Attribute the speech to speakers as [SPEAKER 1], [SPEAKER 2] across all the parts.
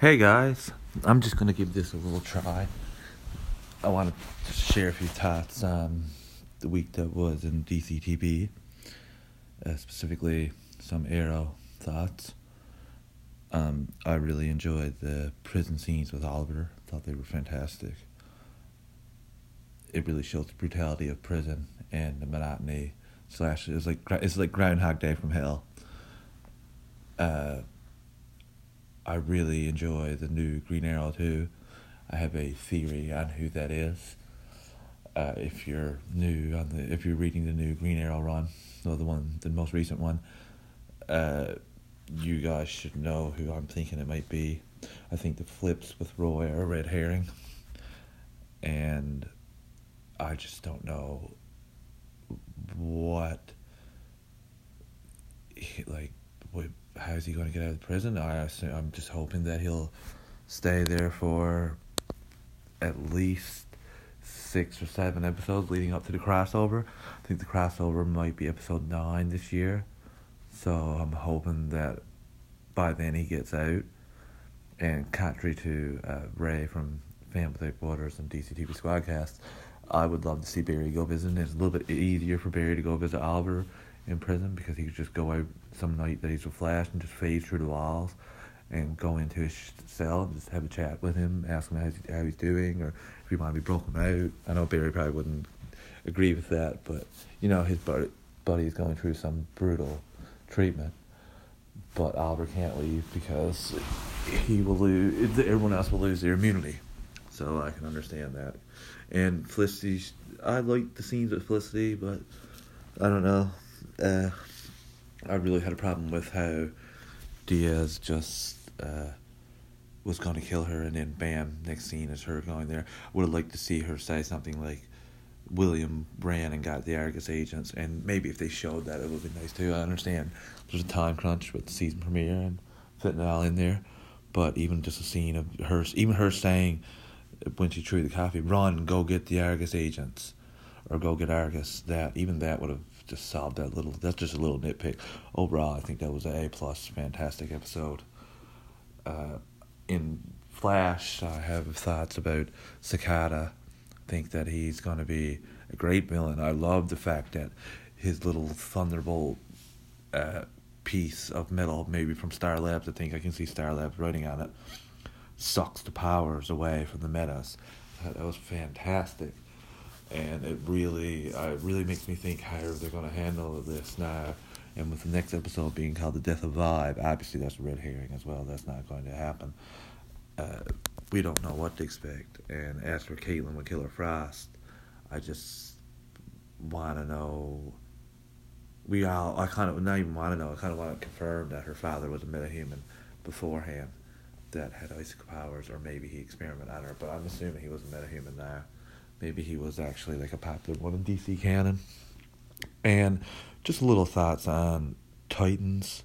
[SPEAKER 1] Hey guys, I'm just gonna give this a little try. I want to share a few thoughts on the week that was in DCTV, uh, specifically some Arrow thoughts. Um, I really enjoyed the prison scenes with Oliver. Thought they were fantastic. It really shows the brutality of prison and the monotony slash it's like it's like Groundhog Day from hell. Uh, I really enjoy the new Green Arrow too. I have a theory on who that is. Uh, if you're new on the, if you're reading the new Green Arrow run, or the one, the most recent one, uh, you guys should know who I'm thinking it might be. I think the flips with Roy are a red herring, and I just don't know what, like, what how's he going to get out of prison? I assume, I'm just hoping that he'll stay there for at least six or seven episodes leading up to the crossover. I think the crossover might be episode nine this year, so I'm hoping that by then he gets out. And contrary to uh, Ray from Without Borders and DCTV Squadcast, I would love to see Barry go visit. It's a little bit easier for Barry to go visit Oliver in prison because he could just go out some night that he's a flash and just phase through the walls and go into his cell and just have a chat with him, ask him how he's, how he's doing or if he might be broken out. I know Barry probably wouldn't agree with that, but you know his buddy, is going through some brutal treatment. But Oliver can't leave because he will lose. Everyone else will lose their immunity, so I can understand that. And Felicity, I like the scenes with Felicity, but I don't know uh, I really had a problem with how Diaz just uh, was going to kill her, and then bam, next scene is her going there. Would have liked to see her say something like, William ran and got the Argus agents, and maybe if they showed that, it would be nice too. I understand there's a time crunch with the season premiere and fitting it all in there, but even just a scene of her, even her saying when she threw the coffee, "Run, go get the Argus agents," or "Go get Argus," that even that would have just solved that little. That's just a little nitpick. Overall, I think that was an A plus, fantastic episode. Uh, in Flash, I have thoughts about Cicada. Think that he's going to be a great villain. I love the fact that his little thunderbolt uh, piece of metal, maybe from Star Labs. I think I can see Star Labs writing on it. Sucks the powers away from the metas. That was fantastic and it really uh, it really makes me think how are they're going to handle this now. And with the next episode being called "The Death of Vibe," obviously that's a red herring as well. That's not going to happen. Uh, we don't know what to expect. And as for Caitlin with Killer Frost, I just want to know. We all, I kind of not even want to know. I kind of want to confirm that her father was a metahuman beforehand that had icicle powers, or maybe he experimented on her. But I'm assuming he was a metahuman now. Maybe he was actually like a popular one in DC canon. And just little thoughts on Titans.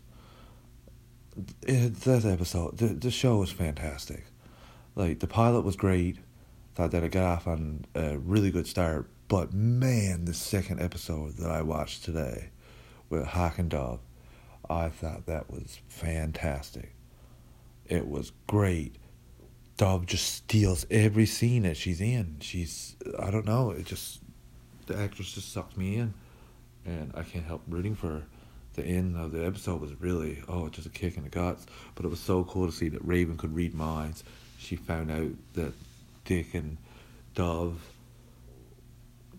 [SPEAKER 1] It, eh, that episode, the, the show was fantastic. Like, the pilot was great. Thought that it got off on a really good start. But man, the second episode that I watched today with Hawk and Dove, I thought that was fantastic. It was great. Dove just steals every scene that she's in. She's I don't know, it just the actress just sucked me in, and I can't help rooting for her. The end of the episode was really oh just a kick in the guts, but it was so cool to see that Raven could read minds. She found out that Dick and Dove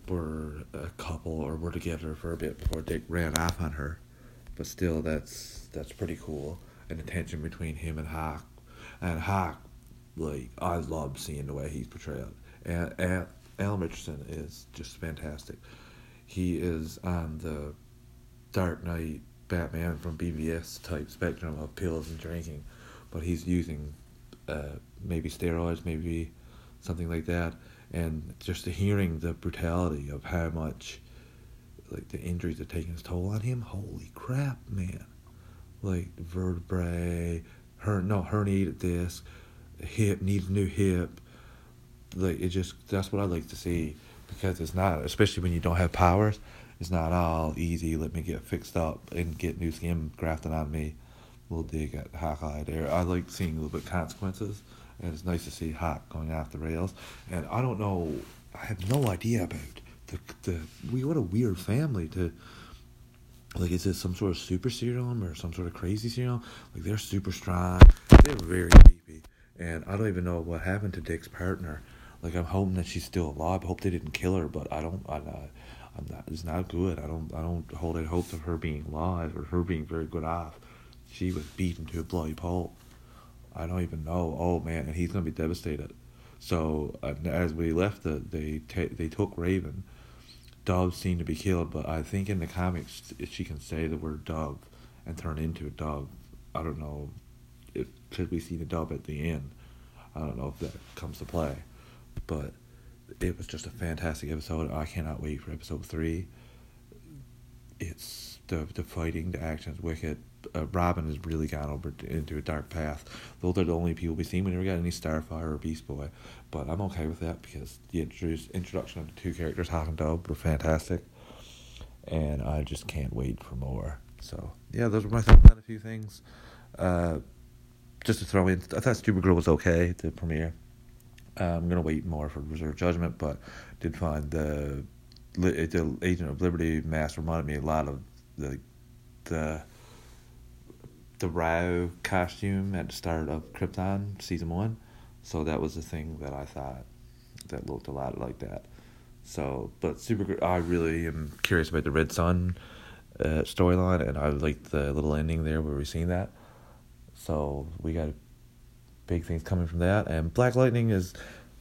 [SPEAKER 1] were a couple or were together for a bit before Dick ran off on her, but still that's that's pretty cool. And the tension between him and Hawk, and Hawk like I love seeing the way he's portrayed. And, Alan Ritchson is just fantastic. He is on the Dark Knight Batman from BVS type spectrum of pills and drinking, but he's using uh, maybe steroids, maybe something like that, and just hearing the brutality of how much like the injuries are taking its toll on him. Holy crap, man! Like vertebrae, her no herniated disc hip needs new hip. Like it just that's what I like to see because it's not especially when you don't have powers. It's not all easy. Let me get fixed up and get new skin grafted on me. little dig at Hawkeye there. I like seeing a little bit consequences, and it's nice to see Hawk going off the rails. And I don't know, I have no idea about the the we what a weird family to. Like, is it some sort of super serum or some sort of crazy serum? Like, they're super strong. They're very creepy. And I don't even know what happened to Dick's partner. Like, I'm hoping that she's still alive. I hope they didn't kill her, but I don't. I, I'm not. It's not good. I don't. I don't hold any hopes of her being alive or her being very good off. She was beaten to a bloody pulp. I don't even know. Oh man, and he's gonna be devastated. So uh, as we left, the, they ta- they took Raven. Dove seemed to be killed, but I think in the comics she can say the word dove and turn into a dove. I don't know if should we see the dub at the end. I don't know if that comes to play, but it was just a fantastic episode. I cannot wait for episode three. It's the the fighting, the action is wicked. Uh, Robin has really gone over into a dark path. Those are the only people we've seen. We never got any Starfire or Beast Boy, but I'm okay with that because the introduction of the two characters, Hawk and Dove, were fantastic, and I just can't wait for more. So yeah, those were my thoughts on a few things. Uh, just to throw in, I thought Supergirl was okay the premiere. Uh, I'm gonna wait more for Reserve Judgment, but did find the the Agent of Liberty mask reminded me a lot of the the the Rao costume at the start of Krypton season one. So that was the thing that I thought that looked a lot like that. So, but super. I really am curious about the Red Sun uh, storyline, and I like the little ending there where we seen that. So we got big things coming from that. And Black Lightning has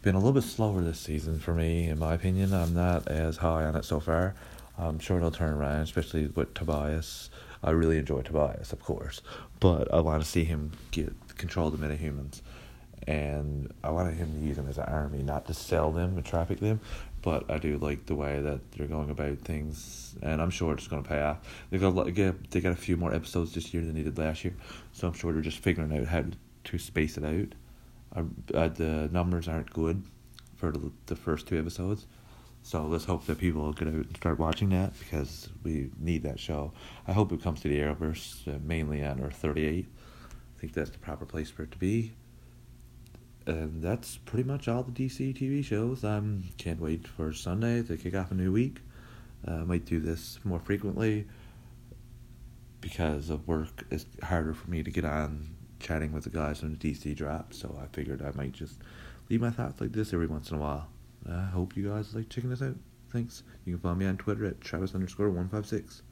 [SPEAKER 1] been a little bit slower this season for me, in my opinion. I'm not as high on it so far. I'm sure it'll turn around, especially with Tobias. I really enjoy Tobias, of course, but I want to see him get control of the metahumans, and I want him to use them as an army, not to sell them and traffic them. But I do like the way that they're going about things, and I'm sure it's going to pay off. They got they got a few more episodes this year than they did last year, so I'm sure they're just figuring out how to space it out. Uh, the numbers aren't good for the, the first two episodes. So let's hope that people get out and start watching that because we need that show. I hope it comes to the Arrowverse uh, mainly on Earth 38. I think that's the proper place for it to be. And that's pretty much all the DC TV shows. I um, can't wait for Sunday to kick off a new week. Uh, I might do this more frequently because of work. It's harder for me to get on chatting with the guys on the DC drop, so I figured I might just leave my thoughts like this every once in a while. I hope you guys like checking this out. Thanks. You can follow me on Twitter at Travis underscore one five six.